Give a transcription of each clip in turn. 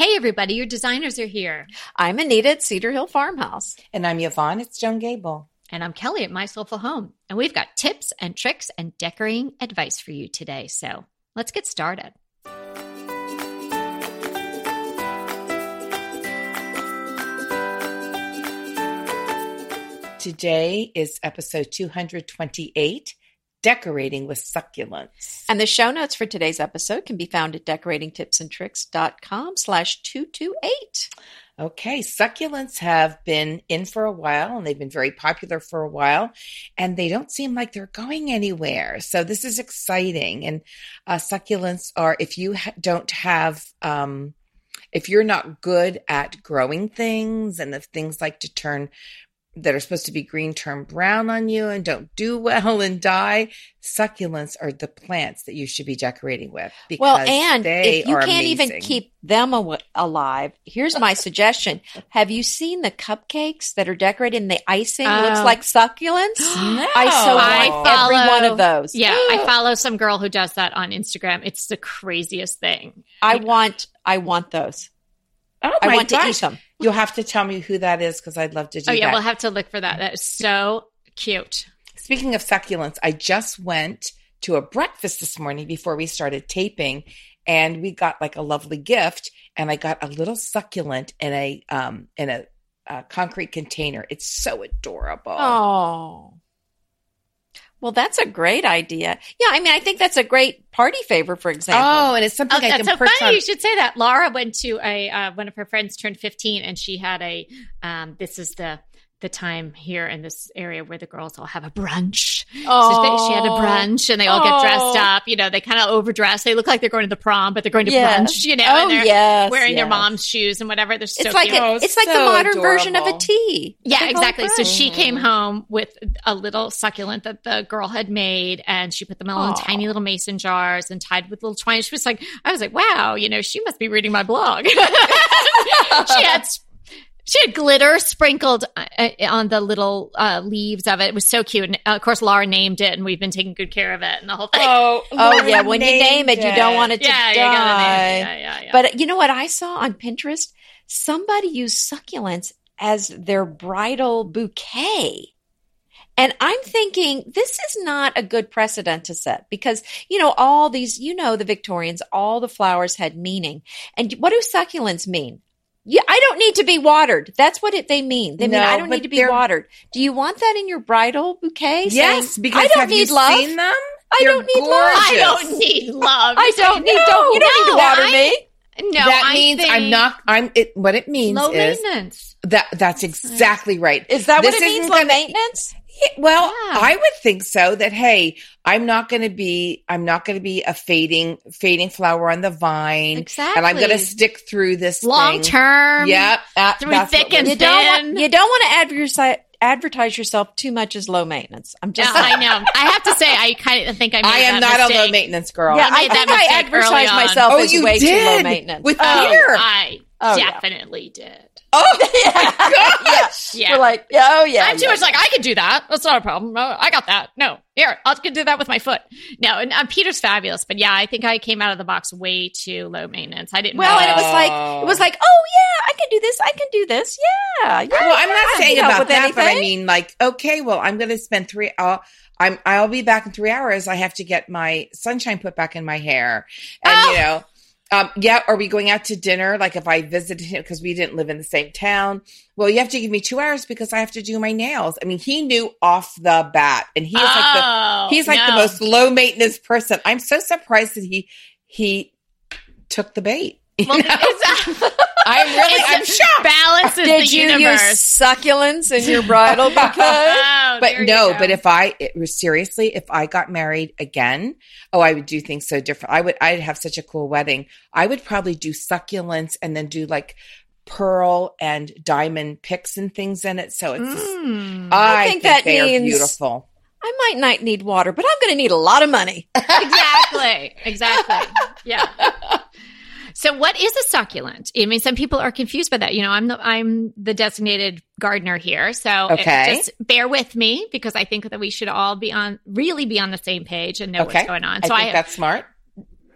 Hey, everybody, your designers are here. I'm Anita at Cedar Hill Farmhouse. And I'm Yvonne. It's Stone Gable. And I'm Kelly at My Soulful Home. And we've got tips and tricks and decorating advice for you today. So let's get started. Today is episode 228 Decorating with Succulents. And the show notes for today's episode can be found at decoratingtipsandtricks.com slash 228. Okay, succulents have been in for a while and they've been very popular for a while and they don't seem like they're going anywhere. So this is exciting. And uh, succulents are, if you ha- don't have, um, if you're not good at growing things and if things like to turn that are supposed to be green turn brown on you and don't do well and die. Succulents are the plants that you should be decorating with. Because well, and if you can't amazing. even keep them a- alive, here's my suggestion: Have you seen the cupcakes that are decorated and the icing oh. looks like succulents? no. I so I want follow, every one of those. Yeah, I follow some girl who does that on Instagram. It's the craziest thing. I want, I want those. Oh I want gosh. to eat them. You'll have to tell me who that is because I'd love to do Oh, yeah, that. we'll have to look for that. That is so cute. Speaking of succulents, I just went to a breakfast this morning before we started taping and we got like a lovely gift and I got a little succulent in a um in a, a concrete container. It's so adorable. Oh. Well, that's a great idea. Yeah, I mean, I think that's a great party favor, for example. Oh, and it's something oh, I that's can so funny. on. You should say that. Laura went to a uh, one of her friends turned fifteen, and she had a. Um, this is the the time here in this area where the girls all have a brunch. Oh. So she had a oh. brunch and they all get dressed oh. up. You know, they kind of overdress. They look like they're going to the prom, but they're going to yes. brunch, you know, oh, and they're yes, wearing yes. their mom's shoes and whatever. They're so it's like cute. a, it's like the modern adorable. version of a tea. Yeah, exactly. So she came home with a little succulent that the girl had made and she put them all in tiny little mason jars and tied with little twine. She was like, I was like, wow, you know, she must be reading my blog. she had she had glitter sprinkled uh, uh, on the little uh, leaves of it. It was so cute. And uh, of course, Laura named it, and we've been taking good care of it and the whole thing. Oh, oh yeah. When you name it, you don't want it to yeah, die. Yeah, yeah, yeah. But you know what I saw on Pinterest? Somebody used succulents as their bridal bouquet. And I'm thinking this is not a good precedent to set because, you know, all these, you know, the Victorians, all the flowers had meaning. And what do succulents mean? Yeah, I don't need to be watered. That's what it, they mean. They No, mean I don't need to be watered. Do you want that in your bridal bouquet? Yes, saying, because I don't have need you love. seen them? I They're don't need love. I don't need love. I don't need. don't you don't need to water I- me? No, that I means think I'm not. I'm. It, what it means low is maintenance. that that's exactly right. Is that This what it means? Low gonna- maintenance? Yeah, well, Yeah. I would think so. That hey, I'm not going to be. I'm not going to be a fading fading flower on the vine, Exactly. and I'm going to stick through this Long thing. term. Yep. Through that's thick and we're- You don't Thin. want. You don't want to advertise advertise yourself too much as low maintenance. I'm Yeah, just. I know. I have to say, I kind of think I made I am that not a low maintenance girl. Yeah, I I made think I mistake advertised myself Oh, as you way too low did maintenance. with Oh, here. I Oh, yeah. definitely did. Oh my gosh! Yeah. We're like, yeah, oh yeah. I'm too yeah. much like I can do that. That's not a problem. Oh, I got that. No, here I can do that with my foot. No, and uh, Peter's fabulous, but yeah, I think I came out of the box way too low maintenance. I didn't. Well, know and it was like it was like, oh yeah, I can do this. I can do this. Yeah, yeah. Well, I'm not I saying about with that, but I mean, like, okay, well, I'm going to spend three. I'll, I'm. I'll be back in three hours. I have to get my sunshine put back in my hair, and Oh. you know, um, yeah. Are we going out to dinner? Like, if I visited him because we didn't live in the same town, well, you have to give me two hours because I have to do my nails. I mean, he knew off the bat, and he is like the Oh, he's like the most low maintenance person. I'm so surprised that he he took the bait. Well? it's, I'm really I'm shocked. Balance is Did the you universe. use succulents in your bridal bouquet? Oh, but no, but if I it was seriously, if I got married again, oh, I would do things so different. I would, I'd have such a cool wedding. I would probably do succulents and then do like pearl and diamond picks and things in it. So it's, Mm. I, I think, think that they are means- beautiful. I might not need water, but I'm going to need a lot of money. exactly. Exactly. Yeah. So what is a succulent? I mean, some people are confused by that. You know, I'm the I'm the designated gardener here, so Okay. just bear with me because I think that we should all be on really be on the same page and know Okay. what's going on. So I I, that's smart.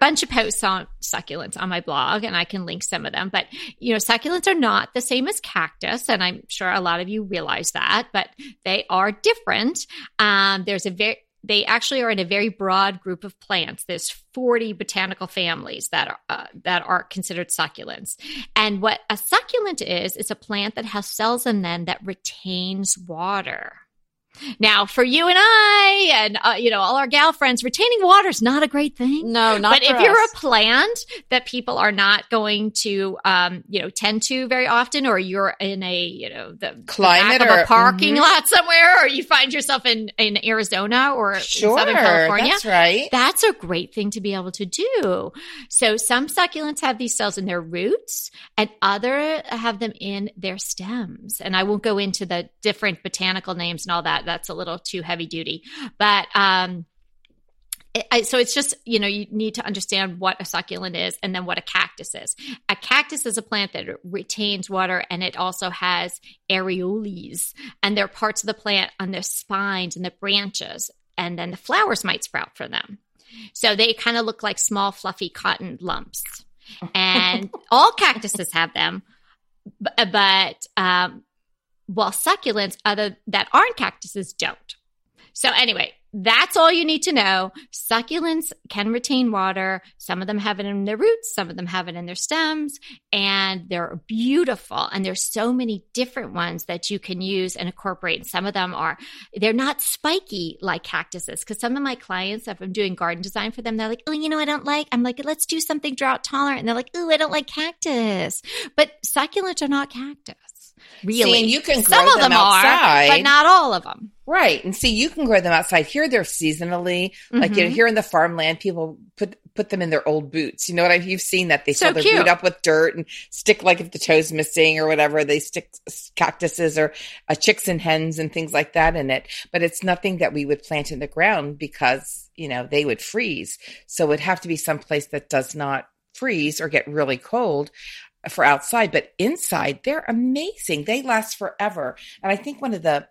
bunch of posts on succulents on my blog, and I can link some of them. But you know, succulents are not the same as cactus, and I'm sure a lot of you realize that, but they are different. Um, there's a very they actually are in a very broad group of plants. There's 40 botanical families that are uh, that are considered succulents. And what a succulent is, it's a plant that has cells in them that retains water. Now, for you and I, and uh, you know all our gal friends, retaining water is not a great thing. No, not. But if us. you're a plant that people are not going to, um, you know, tend to very often, or you're in a, you know, the climate the or a parking mhm. lot somewhere, or you find yourself in in Arizona or Sure, Southern California, that's right. that's a great thing to be able to do. So some succulents have these cells in their roots and other have them in their stems. And I won't go into the different botanical names and all that. That's a little too heavy duty. But um it- I, so it's just you know you need to understand what a succulent is and then what a cactus is. A cactus is a plant that retains water and it also has areoles and they're parts of the plant on their spines and the branches and then the flowers might sprout from them. So they kind of look like small fluffy cotton lumps. And all cactuses have them but um, while succulents other that aren't cactuses don't so anyway, that's all you need to know. Succulents can retain water. Some of them have it in their roots, some of them have it in their stems, and they're beautiful. And there's so many different ones that you can use and incorporate. And some of them are they're not spiky like cactuses. Because some of my clients, if I'm doing garden design for them, they're like, "Oh, you know, I don't like." I'm like, "Let's do something drought tolerant," and they're like, "Oh, I don't like cactus." But succulents are not cactus. Really, See, and you can grow some of them them are, outside. but not all of them. Right. And see, you can grow them outside. Here they're seasonally. Like you know, Mhm. here in the farmland, people put put them in their old boots. You know what I you've seen that they So fill their cute. boot up with dirt and stick like if the toe's missing or whatever, they stick cactuses or uh, chicks and hens and things like that in it. But it's nothing that we would plant in the ground because, you know, they would freeze. So it'd have to be someplace that does not freeze or get really cold for outside, but inside they're amazing. They last forever. And I think one of the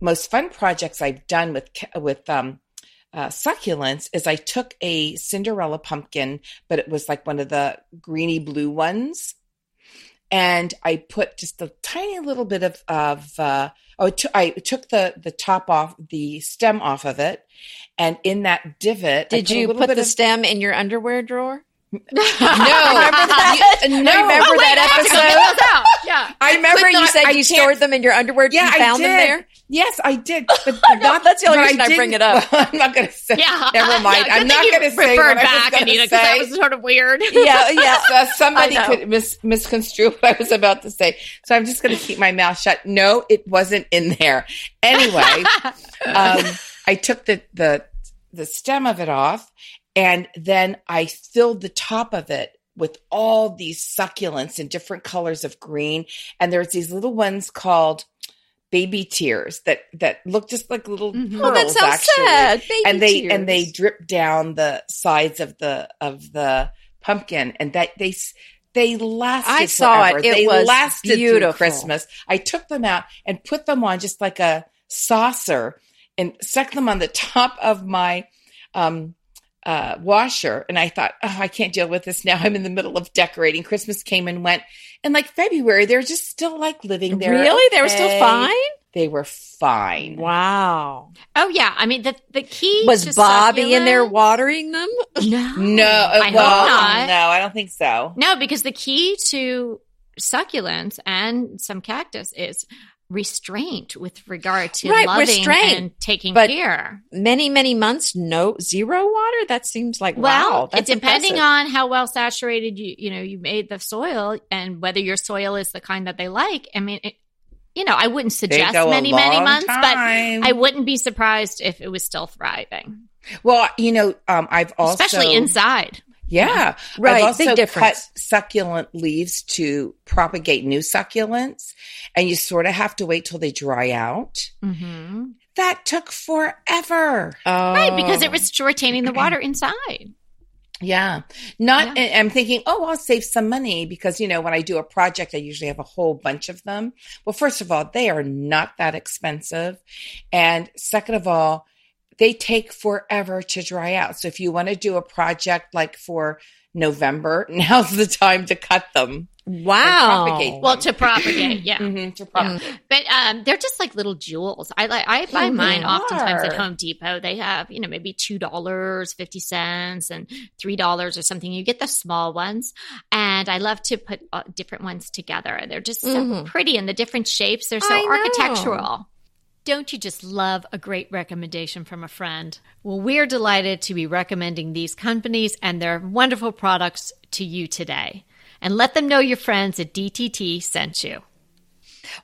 most fun projects I've done with with um, uh, succulents is I took a Cinderella pumpkin, but it was like one of the greeny blue ones, and I put just a tiny little bit of of uh, oh, took- I took the the top off the stem off of it, and in that divot, I Did you put the of- stem in your underwear drawer? No? Remember that? You- no, Remember Oh, wait, that I have to go episode? out. Yeah. I Remember you not- said I you stored them in your underwear? Yeah, you found I them did. there. Yes, I did. But know, that's the only but I reason I bring it up. I'm not going to say. Yeah. Never mind. Yeah, I'm not going to say I was back, Anita, because that was sort of weird. Yeah, yeah. So somebody could mis- misconstrue what I was about to say. So I'm just going to keep my mouth shut. No, it wasn't in there. Anyway, um, I took the, the, the stem of it off and then I filled the top of it with all these succulents in different colors of green. And there's these little ones called baby tears that, that look just like little Mhm. pearls. Oh, that sounds actually sad. Baby and they tears. and they drip down the sides of the of the pumpkin and that they they lasted I saw it. forever. It they was lasted beautiful. through christmas i took them out and put them on just like a saucer and stuck them on the top of my um uh, washer and I thought, oh, I can't deal with this now. I'm in the middle of decorating. Christmas came and went. And like February, they're just still like living there. Really? They were still fine? They were fine. Wow. Oh yeah, I mean the the key Was to Bobby in there watering them? No, No, I hope not. no, I don't think so. No, because the key to succulents and some cactus is restraint with regard to Right, loving restraint. and taking But- care. Many, many months, no zero water? That seems like Well, wow. it That's depending impressive. on how well saturated you you know you made the soil and whether your soil is the kind that they like. I mean, it, you know, I wouldn't suggest many many months, but. I wouldn't be surprised if it was still thriving, well, you know, um, I've also especially inside. Yeah, Right, I've also big cut succulent leaves to propagate new succulents, and you sort of have to wait till they dry out. hmm That took forever. Oh. Right, because it was retaining the water inside. Yeah. Not, Yeah. and I'm thinking, oh, I'll save some money because, you know, when I do a project, I usually have a whole bunch of them. Well, first of all, they are not that expensive. And second of all, they take forever to dry out. So if you want to do a project like for November, now's the time to cut them. Wow. Well, to propagate, yeah. Mhm, to propagate. But um, they're just like little jewels. I like I buy Mhm. mine oftentimes at Home Depot. They have you know maybe two dollars fifty cents and three dollars or something. You get the small ones, and I love to put uh, different ones together. They're just so Mhm. pretty in the different shapes. They're so I know. Architectural. Don't you just love a great recommendation from a friend? Well, we're delighted to be recommending these companies and their wonderful products to you today. And let them know your friends at DTT sent you.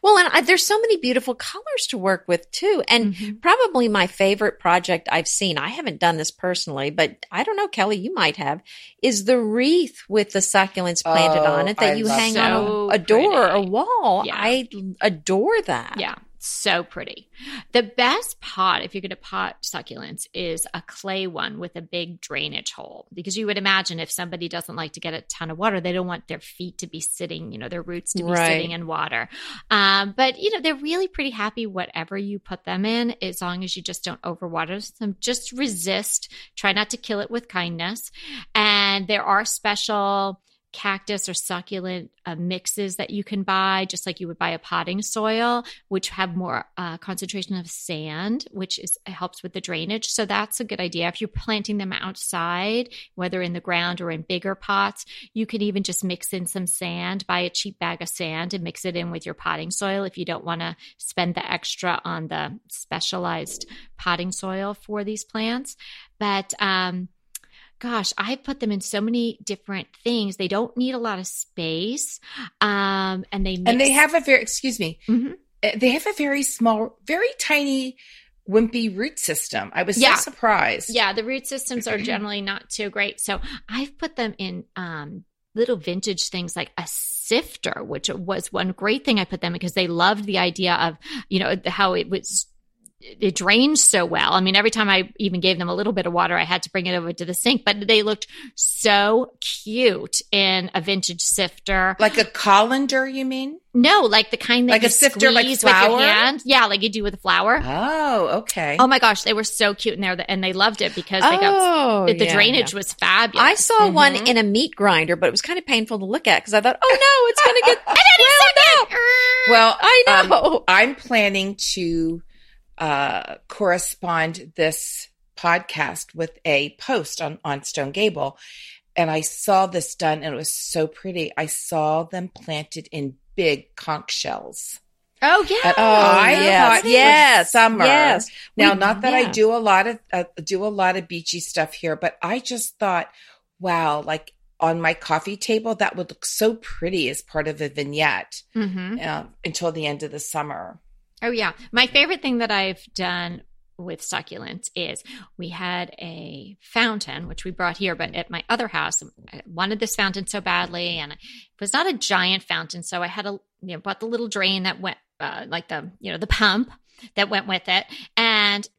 Well, and I, there's so many beautiful colors to work with too. And mm-hmm. probably my favorite project I've seen, I haven't done this personally, but I don't know, Kelly, you might have, is the wreath with the succulents planted Oh, on it that I you hang that. on a, a door or a wall. Yeah. I adore that. Yeah, so pretty. The best pot, if you're going to pot succulents, is a clay one with a big drainage hole. Because you would imagine if somebody doesn't like to get a ton of water, they don't want their feet to be sitting, you know, their roots to be Right. sitting in water. Um, but, you know, they're really pretty happy whatever you put them in, as long as you just don't overwater them. Just resist. Try not to kill it with kindness. And there are special cactus or succulent uh, mixes that you can buy, just like you would buy a potting soil, which have more uh, concentration of sand, which is helps with the drainage. So that's a good idea. If you're planting them outside, whether in the ground or in bigger pots, you can even just mix in some sand, buy a cheap bag of sand and mix it in with your potting soil if you don't want to spend the extra on the specialized potting soil for these plants. But um, gosh, I put them in so many different things. They don't need a lot of space. Um, and they mix- And they have a very, excuse me, Mhm. uh, they have a very small, very tiny, wimpy root system. I was Yeah. so surprised. yeah, the root systems are generally not too great. So I've put them in um, little vintage things like a sifter, which was one great thing I put them in because they loved the idea of, you know, how it was it drained so well. I mean, every time I even gave them a little bit of water, I had to bring it over to the sink, but they looked so cute in a vintage sifter. Like a colander, you mean? No, like the kind that Like a sifter, like squeeze with your flour? hand. Yeah, like you do with a flour. Oh, okay. Oh my gosh, they were so cute in there, and they loved it because they got Oh, the yeah, drainage yeah. was fabulous. I saw one Mhm. in a meat grinder, but it was kind of painful to look at because I thought, oh no, it's going to get well, I um, know. I'm planning to uh, correspond this podcast with a post on, on Stone Gable. And I saw this done and it was so pretty. I saw them planted in big conch shells. oh yeah, Oh, I yes, yes, summer. yes. Now, We- not that I do a lot of uh, do a lot of beachy stuff here, but I just thought, wow, like on my coffee table, that would look so pretty as part of a vignette hmm uh, until the end of the summer. Oh yeah. My favorite thing that I've done with succulents is we had a fountain which we brought here, but at my other house, I wanted this fountain so badly, and it was not a giant fountain, so I had a you know bought the little drain that went uh, like the you know the pump that went with it. And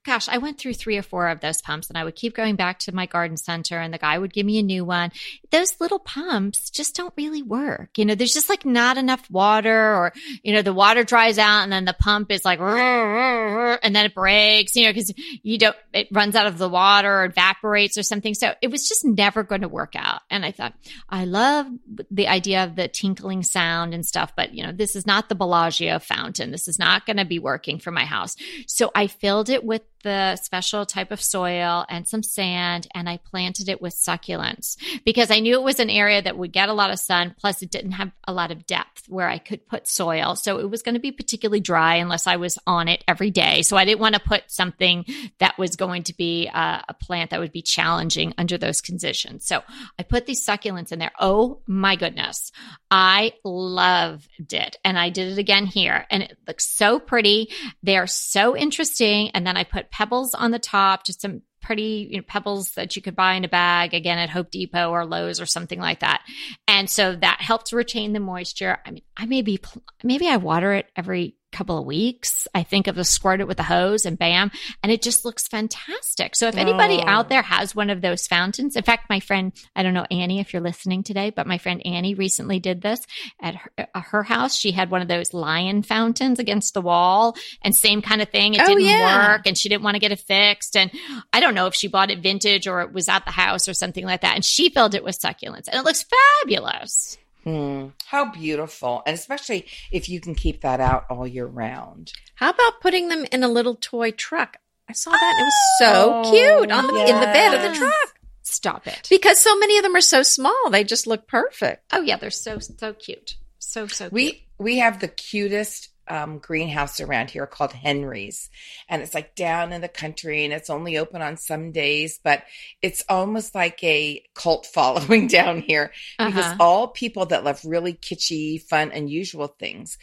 gosh, I went through three or four of those pumps and I would keep going back to my garden center and the guy would give me a new one. Those little pumps just don't really work. You know, there's just like not enough water or, you know, the water dries out and then the pump is like, and then it breaks, you know, because you don't, it runs out of the water or evaporates or something. So it was just never going to work out. And I thought, I love the idea of the tinkling sound and stuff, but you know, this is not the Bellagio fountain. This is not going to be working for my house. So I filled it with the special type of soil and some sand and I planted it with succulents because I knew it was an area that would get a lot of sun. Plus, it didn't have a lot of depth where I could put soil. So it was going to be particularly dry unless I was on it every day. So I didn't want to put something that was going to be a, a plant that would be challenging under those conditions. So I put these succulents in there. Oh my goodness. I loved it. And I did it again here and it looks so pretty. They're so interesting. And then I put pebbles on the top, just some pretty you know, pebbles that you could buy in a bag again at Home Depot or Lowe's or something like that. And so that helped retain the moisture. I mean, I maybe maybe I water it every couple of weeks. I think of a squirt it with a hose and bam, and it just looks fantastic. So if anybody Oh. out there has one of those fountains, in fact, my friend, I don't know Annie if you're listening today, but my friend Annie recently did this at her, uh, her house. She had one of those lion fountains against the wall, and same kind of thing. It Oh, didn't yeah. work, and she didn't want to get it fixed. And I don't know if she bought it vintage or it was at the house or something like that. And she filled it with succulents, and it looks fabulous. Hmm. How beautiful. And especially if you can keep that out all year round. How about putting them in a little toy truck? I saw that. It was so Oh, cute on the in the bed of the truck Stop it. because so many of them are so small. They just look perfect. Oh yeah, they're so so cute. So so cute. We we have the cutest um, greenhouse around here called Henry's, and it's like down in the country, and it's only open on some days, but it's almost like a cult following down here because Uh-huh. all people that love really kitschy, fun, unusual things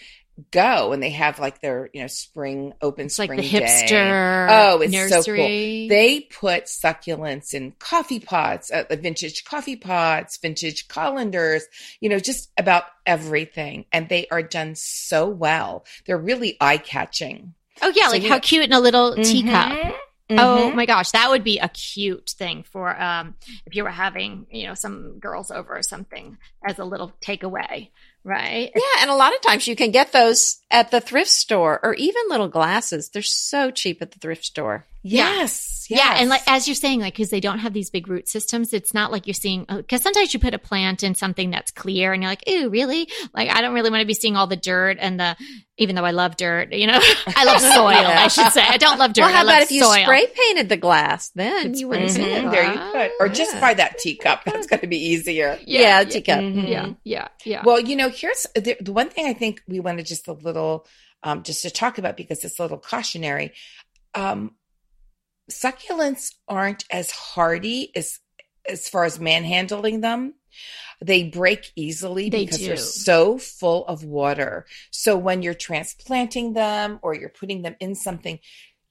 go, and they have like their you know spring open It's like spring the day. hipster Oh, it's so cool. nursery. They put succulents in coffee pots, uh, vintage coffee pots, vintage colanders, you know, just about everything. And they are done so well. They're really eye catching. oh yeah, so like how cute in a little teacup. Mm-hmm. Oh my gosh, that would be a cute thing for um if you were having, you know, some girls over or something as a little takeaway, right? Yeah, and a lot of times you can get those at the thrift store or even little glasses. They're so cheap at the thrift store. Yes, yes. Yeah, and like as you're saying, like because they don't have these big root systems, it's not like you're seeing. Because sometimes you put a plant in something that's clear, and you're like, "Ooh, really? Like I don't really want to be seeing all the dirt and the." Even though I love dirt, you know, I love soil. Yeah. I should say I don't love dirt. well, how I love about if you soil. spray painted the glass? Then It's you wouldn't see it. there you could. Or just Yeah. buy that teacup. That's going to be easier. Yeah, teacup. Mhm. Yeah, yeah, yeah. Well, you know, here's the, the one thing I think we wanted just a little, um, just to talk about because it's a little cautionary. Um, succulents aren't as hardy as as far as manhandling them. They break easily They because do. they're so full of water. So when you're transplanting them or you're putting them in something,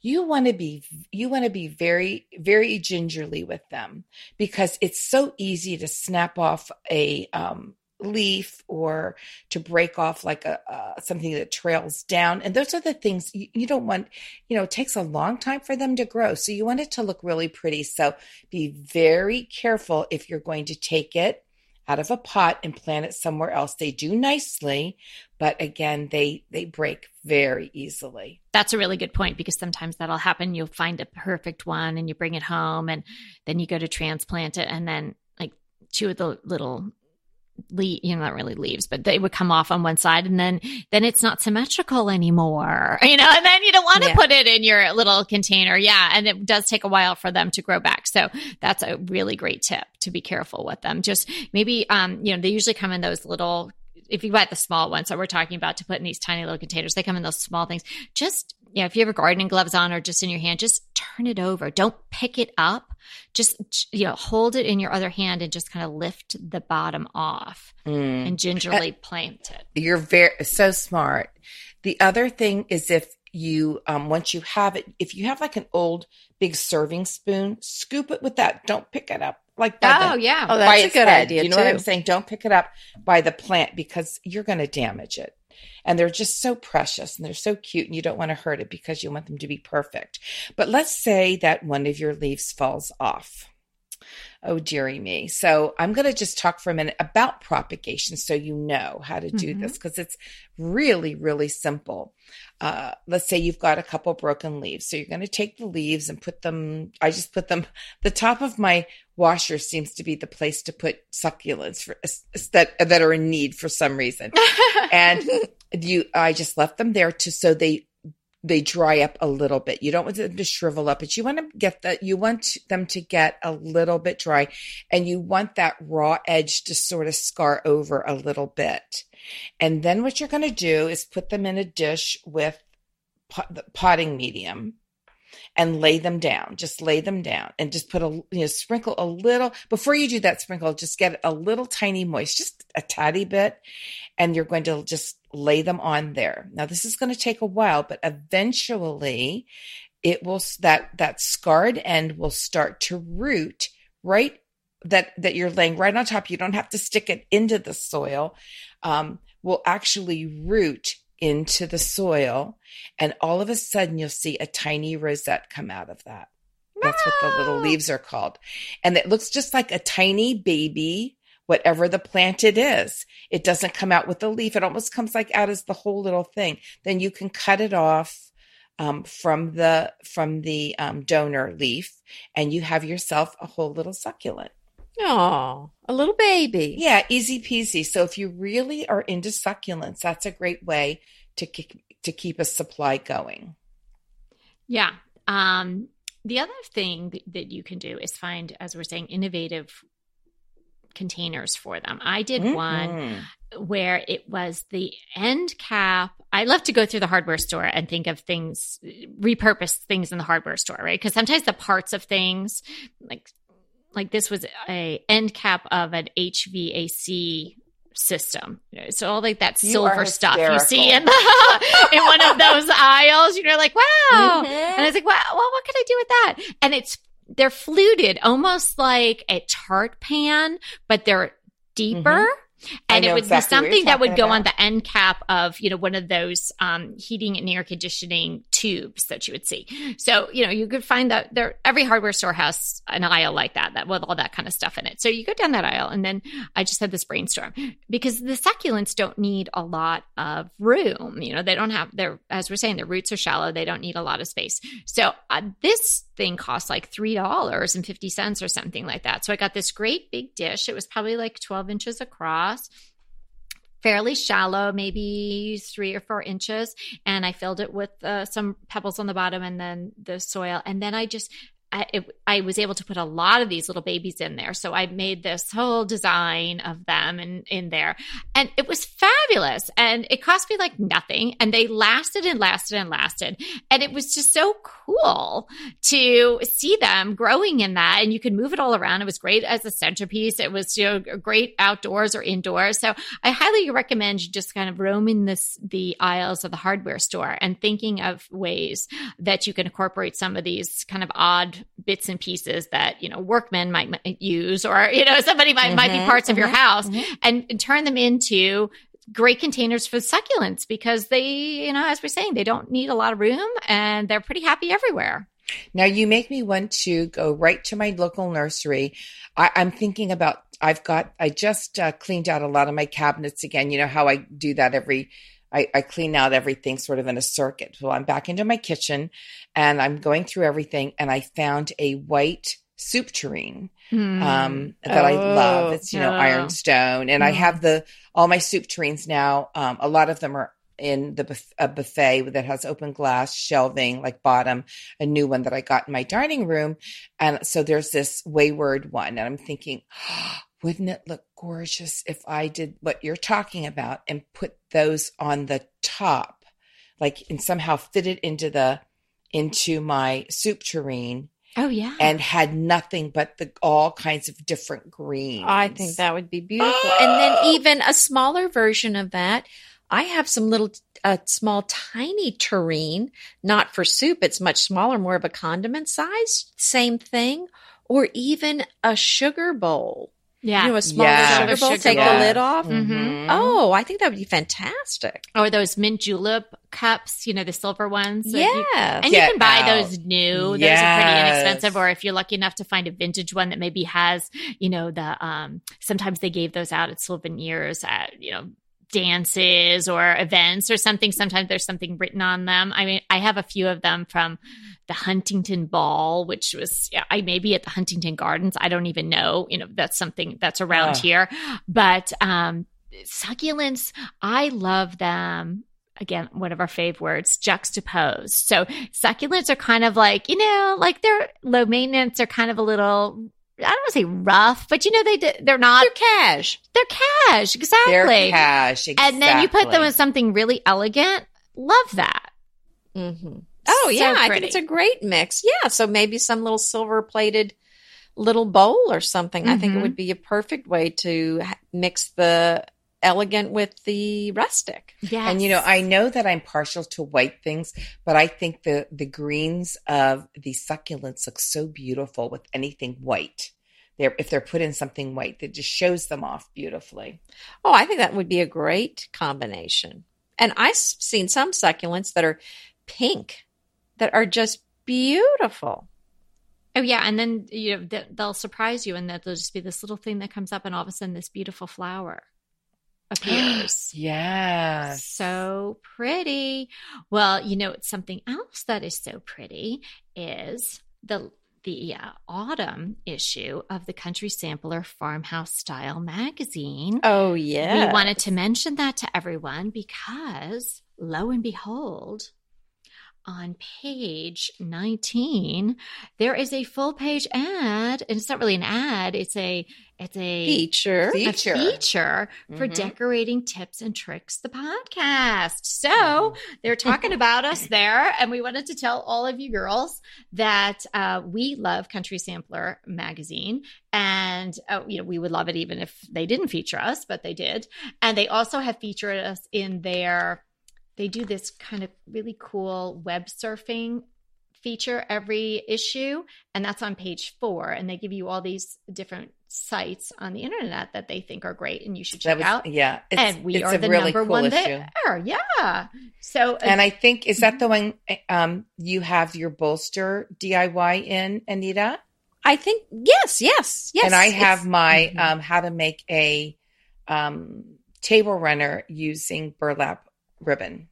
you want to be you want to be very very gingerly with them because it's so easy to snap off a um, leaf or to break off like a something that trails down. And those are the things you, you don't want you know it takes a long time for them to grow. So you want it to look really pretty. So be very careful if you're going to take it out of a pot and plant it somewhere else. They do nicely but again they they break very easily. That's a really good point because sometimes that'll happen. You'll find a perfect one and you bring it home and then you go to transplant it and then like two of the little le- you know not really leaves but they would come off on one side and then then it's not symmetrical anymore. You know and then you don't want to Yeah. put it in your little container. Yeah and it does take a while for them to grow back. So that's a really great tip to be careful with them. Just maybe um you know they usually come in those little if you buy the small ones that we're talking about to put in these tiny little containers they come in those small things. Just you know if you have gardening gloves on or just in your hand just turn it over don't pick it up just you know hold it in your other hand and just kind of lift the bottom off Mm. and gingerly plant it You're very so smart. The other thing is if you um once you have it, if you have like an old big serving spoon, scoop it with that. Don't pick it up like by the, yeah Oh, that's a good head. idea You know too. what I'm saying? Don't pick it up by the plant because you're going to damage it. And they're just so precious and they're so cute and you don't want to hurt it because you want them to be perfect. But let's say that one of your leaves falls off. Oh, dearie me. So I'm going to just talk for a minute about propagation so you know how to do Mhm. this because it's really, really simple. Uh, let's say you've got a couple broken leaves. So you're going to take the leaves and put them, I just put them, the top of my washer seems to be the place to put succulents for, that, that are in need for some reason. and you, I just left them there to, so they, they dry up a little bit. You don't want them to shrivel up, but you want to get that, you want them to get a little bit dry and you want that raw edge to sort of scar over a little bit. And then what you're going to do is put them in a dish with pot, the potting medium and lay them down. Just lay them down and just put a, you know, sprinkle a little, before you do that sprinkle, just get a little tiny moist, just a tiny bit. And you're going to just lay them on there. Now, this is going to take a while, but eventually it will, that, that scarred end will start to root right that, that you're laying right on top. You don't have to stick it into the soil. Um, will actually root into the soil, and all of a sudden you'll see a tiny rosette come out of that. That's what the little leaves are called. And it looks just like a tiny baby, whatever the plant it is. It doesn't come out with a leaf. It almost comes like out as the whole little thing. Then you can cut it off um, from the from the um, donor leaf, and you have yourself a whole little succulent. Oh, a little baby. Yeah, easy peasy. So if you really are into succulents, that's a great way to keep, to keep a supply going. Yeah. Um, the other thing that, that you can do is find, as we're saying, innovative containers for them. I did one Mhm. where it was the end cap. I love to go through the hardware store and think of things, repurpose things in the hardware store, right? Because sometimes the parts of things, like like this was a end cap of an HVAC system. So all like that silver stuff you see in the in one of those aisles, you're like, wow. Mhm. And I was like, well, well, what can I do with that? And it's they're fluted, almost like a tart pan, but they're deeper. I And it know would exactly be something that would go on the end cap of, you know, one of those um, heating and air conditioning tubes that you would see. So, you know, you could find that there every hardware store has an aisle like that, that with all that kind of stuff in it. So you go down that aisle and then I just had this brainstorm because the succulents don't need a lot of room. You know, they don't have their, as we're saying, their roots are shallow. They don't need a lot of space. So uh, this thing costs like $3.50 or something like that. So I got this great big dish. It was probably like 12 inches across. Fairly shallow, maybe three or four inches. And I filled it with uh, some pebbles on the bottom and then the soil. And then I just I, it, I was able to put a lot of these little babies in there. So I made this whole design of them in, in there. And it was fabulous. And it cost me like nothing. And they lasted and lasted and lasted. And it was just so cool to see them growing in that. And you could move it all around. It was great as a centerpiece. It was, you know, great outdoors or indoors. So I highly recommend you just kind of roaming this, the aisles of the hardware store and thinking of ways that you can incorporate some of these kind of odd bits and pieces that you know workmen might use or you know somebody might might be Mhm, parts of your mhm, house mhm. and, and turn them into great containers for succulents because they you know as we're saying they don't need a lot of room and they're pretty happy everywhere Now you make me want to go right to my local nursery. I, I'm thinking about. I've got. I just uh, cleaned out a lot of my cabinets again. You know how I do that every. I, I clean out everything sort of in a circuit. So I'm back into my kitchen, and I'm going through everything, and I found a white soup tureen um, that I love. Oh, It's you know oh. ironstone, and I Mm. have the all my soup tureens now. Um, a lot of them are in the a buffet that has open glass shelving, like bottom. A new one that I got in my dining room, and so there's this wayward one, and I'm thinking. Wouldn't it look gorgeous if I did what you're talking about and put those on the top, like and somehow fit it into the into my soup tureen oh yeah and had nothing but the all kinds of different greens. I think that would be beautiful. And then Oh! even a smaller version of that. I have some little, a small, tiny tureen, not for soup. It's much smaller, more of a condiment size. Same thing. Or even a sugar bowl. Yeah You know, a smaller Yeah. sugar bowl. Sugar Take bowl. the lid off. Mhm. Oh, I think that would be fantastic. or those mint julep cups you know the silver ones Yeah. you- And Get you can buy out. those new. Those are pretty inexpensive. Or if you're lucky enough to find a vintage one that maybe has, you know, the um sometimes they gave those out at souvenirs at, you know, dances or events or something. Sometimes there's something written on them. I mean, I have a few of them from the Huntington Ball, which was yeah, I may be at the Huntington Gardens. I don't even know. You know, that's something that's around Ah. here. But um succulents, I love them again, one of our fave words, juxtaposed. So succulents are kind of like, you know, like they're low maintenance. They're kind of a little, I don't want to say rough, but you know, they they're not, They're cash. they're cash. Exactly. They're cash. And then you put them in something really elegant. Love that. Mm-hmm. Oh So yeah, I think it's a great mix. Yeah, so maybe some little silver plated little bowl or something. I think it Mhm. would be a perfect way to mix the elegant with the rustic. Yes. And you know, I know that I'm partial to white things, but I think the the greens of the succulents look so beautiful with anything white. They're if they're put in something white, that just shows them off beautifully. Oh, I think that would be a great combination. And I've seen some succulents that are pink that are just beautiful. Oh yeah, and then you know they'll surprise you, and that there'll just be this little thing that comes up, and all of a sudden this beautiful flower appears. yes. So pretty. Well, you know, it's something else that is so pretty is the the uh, autumn issue of the Country Sampler Farmhouse Style magazine. Oh yeah. We wanted to mention that to everyone because lo and behold, on page 19 there is a full page ad and it's not really an ad it's a it's a feature. a Feature. feature for Mhm. decorating tips and tricks the podcast so they're talking about us there and we wanted to tell all of you girls that uh, we love country sampler magazine and uh, you know we would love it even if they didn't feature us but they did and they also have featured us in their they do this kind of really cool web surfing feature every issue and that's on page four and they give you all these different sites on the internet that they think are great and you should check was, out yeah. It's, and we it's are a the really number cool one issue. there yeah so uh, And I think is that the one um, you have your bolster DIY in, Anita? I think yes, yes, yes. and I have It's- my Mhm. um, how to make a um, table runner using burlap ribbon.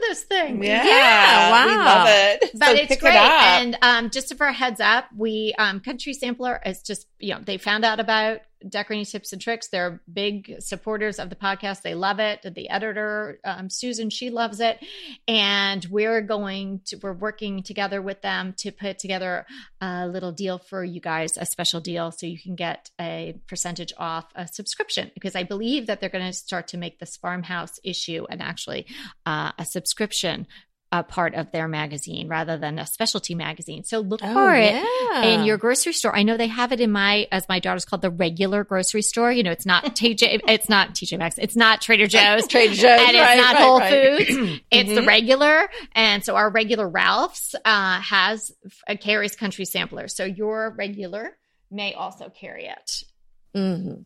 We're this thing Yeah, we wow. love it. but So it's great. It. And um, just for a heads up, we um, Country Sampler is just you know they found out about decorating tips and tricks. They're big supporters of the podcast. They love it. The editor um, Susan, she loves it, and we're going to we're working together with them to put together a little deal for you guys, a special deal, so you can get a percentage off a subscription because I believe that they're going to start to make this farmhouse issue and actually uh, a subscription a part of their magazine rather than a specialty magazine. So look Oh, for it yeah. in your grocery store. I know they have it in my, as my daughter's called, the regular grocery store. You know, it's not TJ, it's not TJ Maxx, it's not Trader Joe's. Trader Joe's, and it's right, not right, Whole right. Foods. It's the Mhm. regular, and so our regular Ralph's uh, has uh, carries country sampler. So your regular may also carry it. Mhm.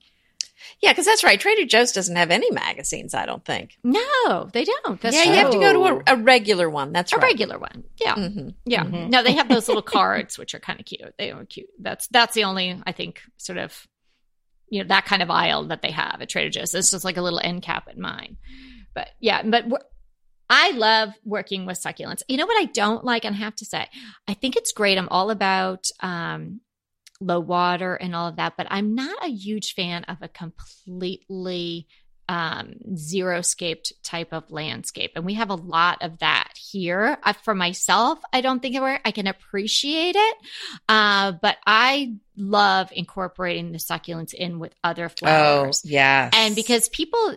Yeah, because that's right. Trader Joe's doesn't have any magazines. I don't think. No, they don't. That's yeah, you have to go to a, a regular one. That's a right. regular one. Yeah. Mhm. Yeah. Mhm. No, they have those little cards which are kind of cute. They are cute. That's that's the only I think sort of you know that kind of aisle that they have at Trader Joe's. It's just like a little end cap at mine. But yeah, but we're- I love working with succulents. You know what I don't like and I have to say, I think it's great. I'm all about um low water and all of that, but I'm not a huge fan of a completely um, zero scaped type of landscape. And we have a lot of that here. Uh, for myself, I don't think. I can appreciate it. Uh, but I love incorporating the succulents in with other flowers. oh, flowers. yes. And because people,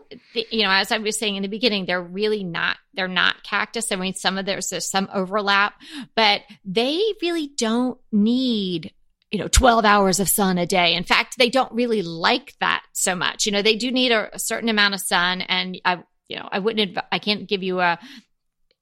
you know, as I was saying in the beginning, they're really not, they're not cactus. I mean, some of there's, there's some overlap, but they really don't need you know 12 hours of sun a day. In fact they don't really like that so much. You know they do need a, a certain amount of sun and i you know i wouldn't adv- i can't give you a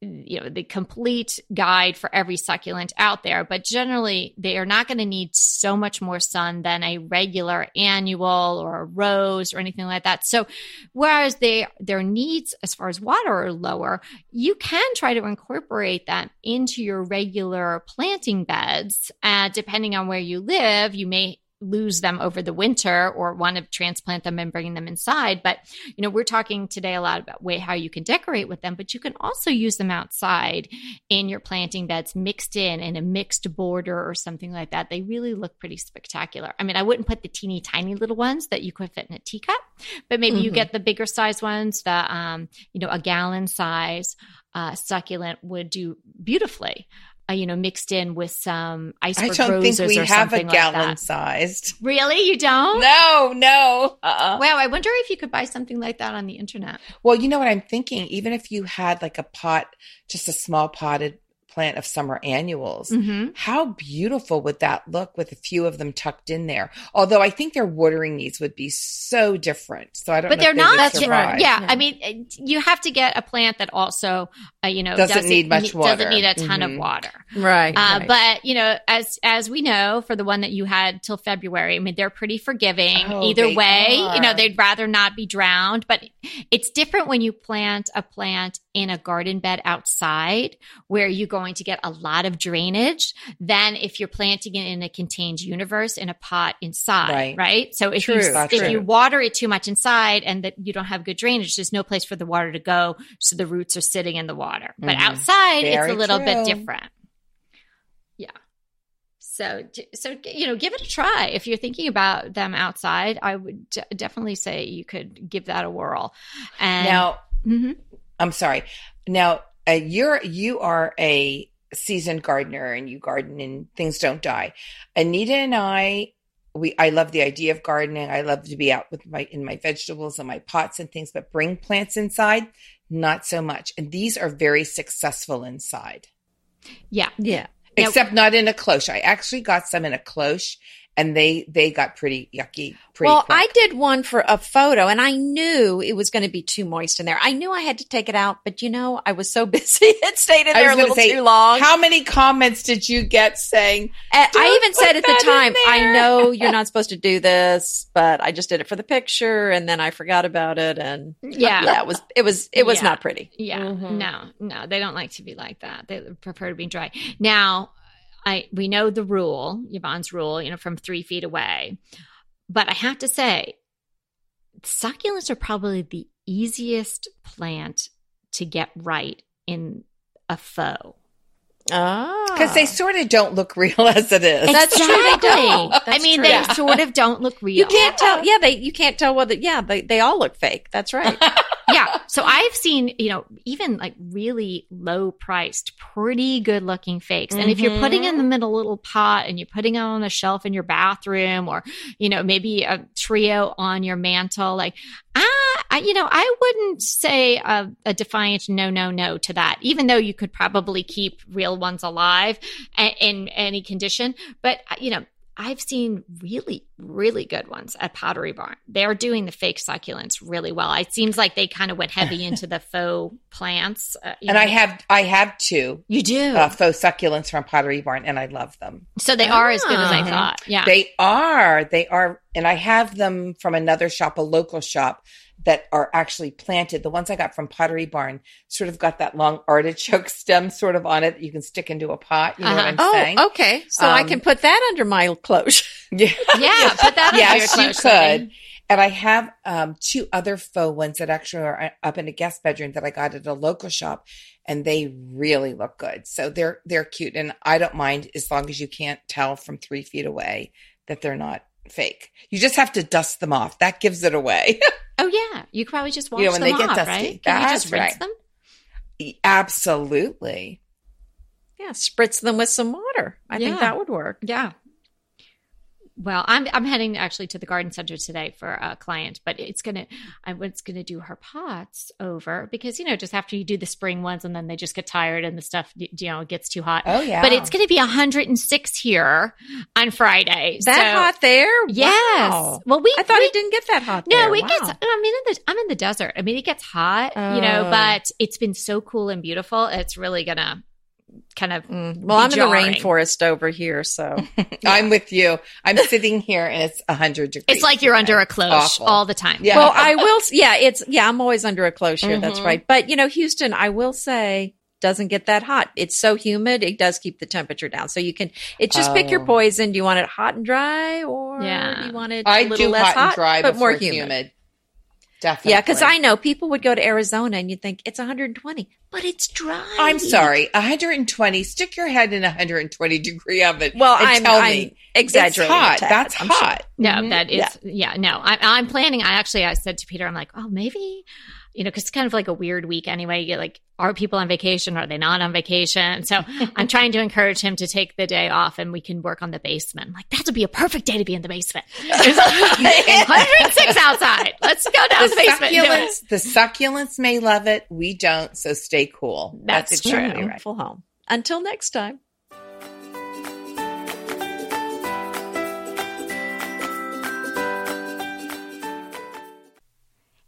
you know the complete guide for every succulent out there but generally they are not going to need so much more sun than a regular annual or a rose or anything like that. So whereas they their needs as far as water are lower you can try to incorporate that into your regular planting beds uh, depending on where you live you may lose them over the winter or want to transplant them and bring them inside. But you know we're talking today a lot about way how you can decorate with them but you can also use them outside in your planting beds mixed in in a mixed border or something like that. They really look pretty spectacular. I mean i wouldn't put the teeny tiny little ones that you could fit in a teacup but maybe you Mhm. get the bigger size ones the um you know a gallon size uh, succulent would do beautifully uh, you know mixed in with some I iceberg don't think we have a like gallon that. sized. really you don't No, no. Uh-uh. Wow, I wonder if you could buy something like that on the internet. Well, you know what I'm thinking? Even if you had like a pot, just a small potted plant of summer annuals. hmm How beautiful would that look with a few of them tucked in there? Although I think their watering needs would be so different. So I don't But know they're if they would not. That's right. Yeah, Yeah. I mean, you have to get a plant that also, uh, you know, Doesn't need much water. Doesn't need a ton Mhm. of water. Right. Uh, right. But you know, as as we know, for the one that you had till February, I mean, they're pretty forgiving Oh, either they way. You know, they'd rather not be drowned. But it's different when you plant a plant in a garden bed outside, where you're going to get a lot of drainage, than if you're planting it in a contained universe in a pot inside. Right. Right. So if True, you if true. you water it too much inside and that you don't have good drainage, there's no place for the water to go, so the roots are sitting in the water. But Mhm. outside, it's a little bit different. Yeah. So, so you know, give it a try. If you're thinking about them outside, I would d- definitely say you could give that a whirl. And Now, Mhm. I'm sorry. Now, uh, you're you are a seasoned gardener and you garden and things don't die. Anita and I we I love the idea of gardening. I love to be out with my in my vegetables and my pots and things, but bring plants inside, not so much. And these are very successful inside. yeah, yeah. Now- Except not in a cloche. I actually got some in a cloche and they they got pretty yucky pretty well, quick. I did one for a photo and I knew it was going to be too moist in there. I knew I had to take it out, but you know, I was so busy. It stayed in there was a little say, too long. How many comments did you get saying I Don't even said at the time, I know you're not supposed to do this, but I just did it for the picture and then I forgot about it and yeah, yeah, it was it was it was Yeah. not pretty. Yeah, Mhm. no, no, they don't like to be like that. They prefer to be dry. Now, I we know the rule, Yvonne's rule, you know, from three feet away. But I have to say, succulents are probably the easiest plant to get right in a faux. Ah. because they sort of don't look real as it is. That's true, they don't. I mean, true. they Yeah. sort of don't look real. you can't tell yeah, they you can't tell whether yeah, they, they all look fake. That's right. yeah. So I've seen, you know, even like really low priced, pretty good looking fakes. And if you're putting in them in a little pot and you're putting them on a shelf in your bathroom or, you know, maybe a trio on your mantle, like, ah, I, you know, I wouldn't say a, a defiant no, no, no to that, even though you could probably keep real ones alive a- in any condition. But, you know, I've seen really, really good ones at Pottery Barn. They're doing the fake succulents really well. It seems like they kind of went heavy into the faux plants. Uh, and know. I have I have two you do. uh, faux succulents from Pottery Barn, and I love them. so they are as good as I Ah. thought. Yeah. They are they are, and I have them from another shop, a local shop that are actually planted. The ones I got from Pottery Barn sort of got that long artichoke stem sort of on it that you can stick into a pot. You know Uh-huh. what I'm saying? oh, okay. So I Um, can put that under my cloche. Yeah. yeah. Put that on your yes, you could. And I have um, two other faux ones that actually are uh, up in a guest bedroom that I got at a local shop, and they really look good. So they're they're cute, and I don't mind as long as you can't tell from three feet away that they're not fake. You just have to dust them off. That gives it away. Oh yeah. You could probably just wash You know, when them they get off, dusty. right? Can you just rinse right. them? Absolutely. Yeah, spritz them with some water. I Yeah. think that would work. Yeah. Well, I'm I'm heading actually to the garden center today for a client, but it's gonna I was gonna do her pots over because you know just after you do the spring ones and then they just get tired and the stuff you know gets too hot. Oh yeah. But it's gonna be 106 here on Friday. That So- hot there? Yes. Wow. Well, we I thought we, it didn't get that hot. No, there. it Wow. gets. I mean, in the, I'm in the desert. I mean, it gets hot, you know, Oh. but it's been so cool and beautiful. It's really gonna kind of. Mm. Well, I'm in the rainforest over here, so I'm with you. I'm sitting here and it's hundred degrees. It's like you're under a today. cloche Awful. all the time. Yeah. well, I will. Yeah, it's yeah. I'm always under a cloche here. That's Mhm. right. But you know, Houston, I will say, doesn't get that hot. It's so humid. It does keep the temperature down. So you can. It's just pick your Oh. poison. Do you want it hot and dry, or Yeah. do you want it I a little do less hot and dry but more humid? humid. Definitely. Yeah, because I know people would go to Arizona and you'd think it's 120, but it's dry. I'm sorry, 120. Stick your head in a 120 degree oven. Well, and I'm, tell I'm me exaggerating. It's hot. tad, That's I'm sure. hot. No, Mhm. that is yeah. no, I, I'm planning. I actually I said to Peter, I'm like, oh, maybe you know, because it's kind of like a weird week anyway. You get like, are people on vacation? Are they not on vacation? So I'm trying to encourage him to take the day off, and we can work on the basement. I'm like that would be a perfect day to be in the basement. It's 106 outside. Let's go down The the basement. and do it. succulents, the succulents may love it. We don't, so stay cool. That's exactly true. right. Full home. Until next time.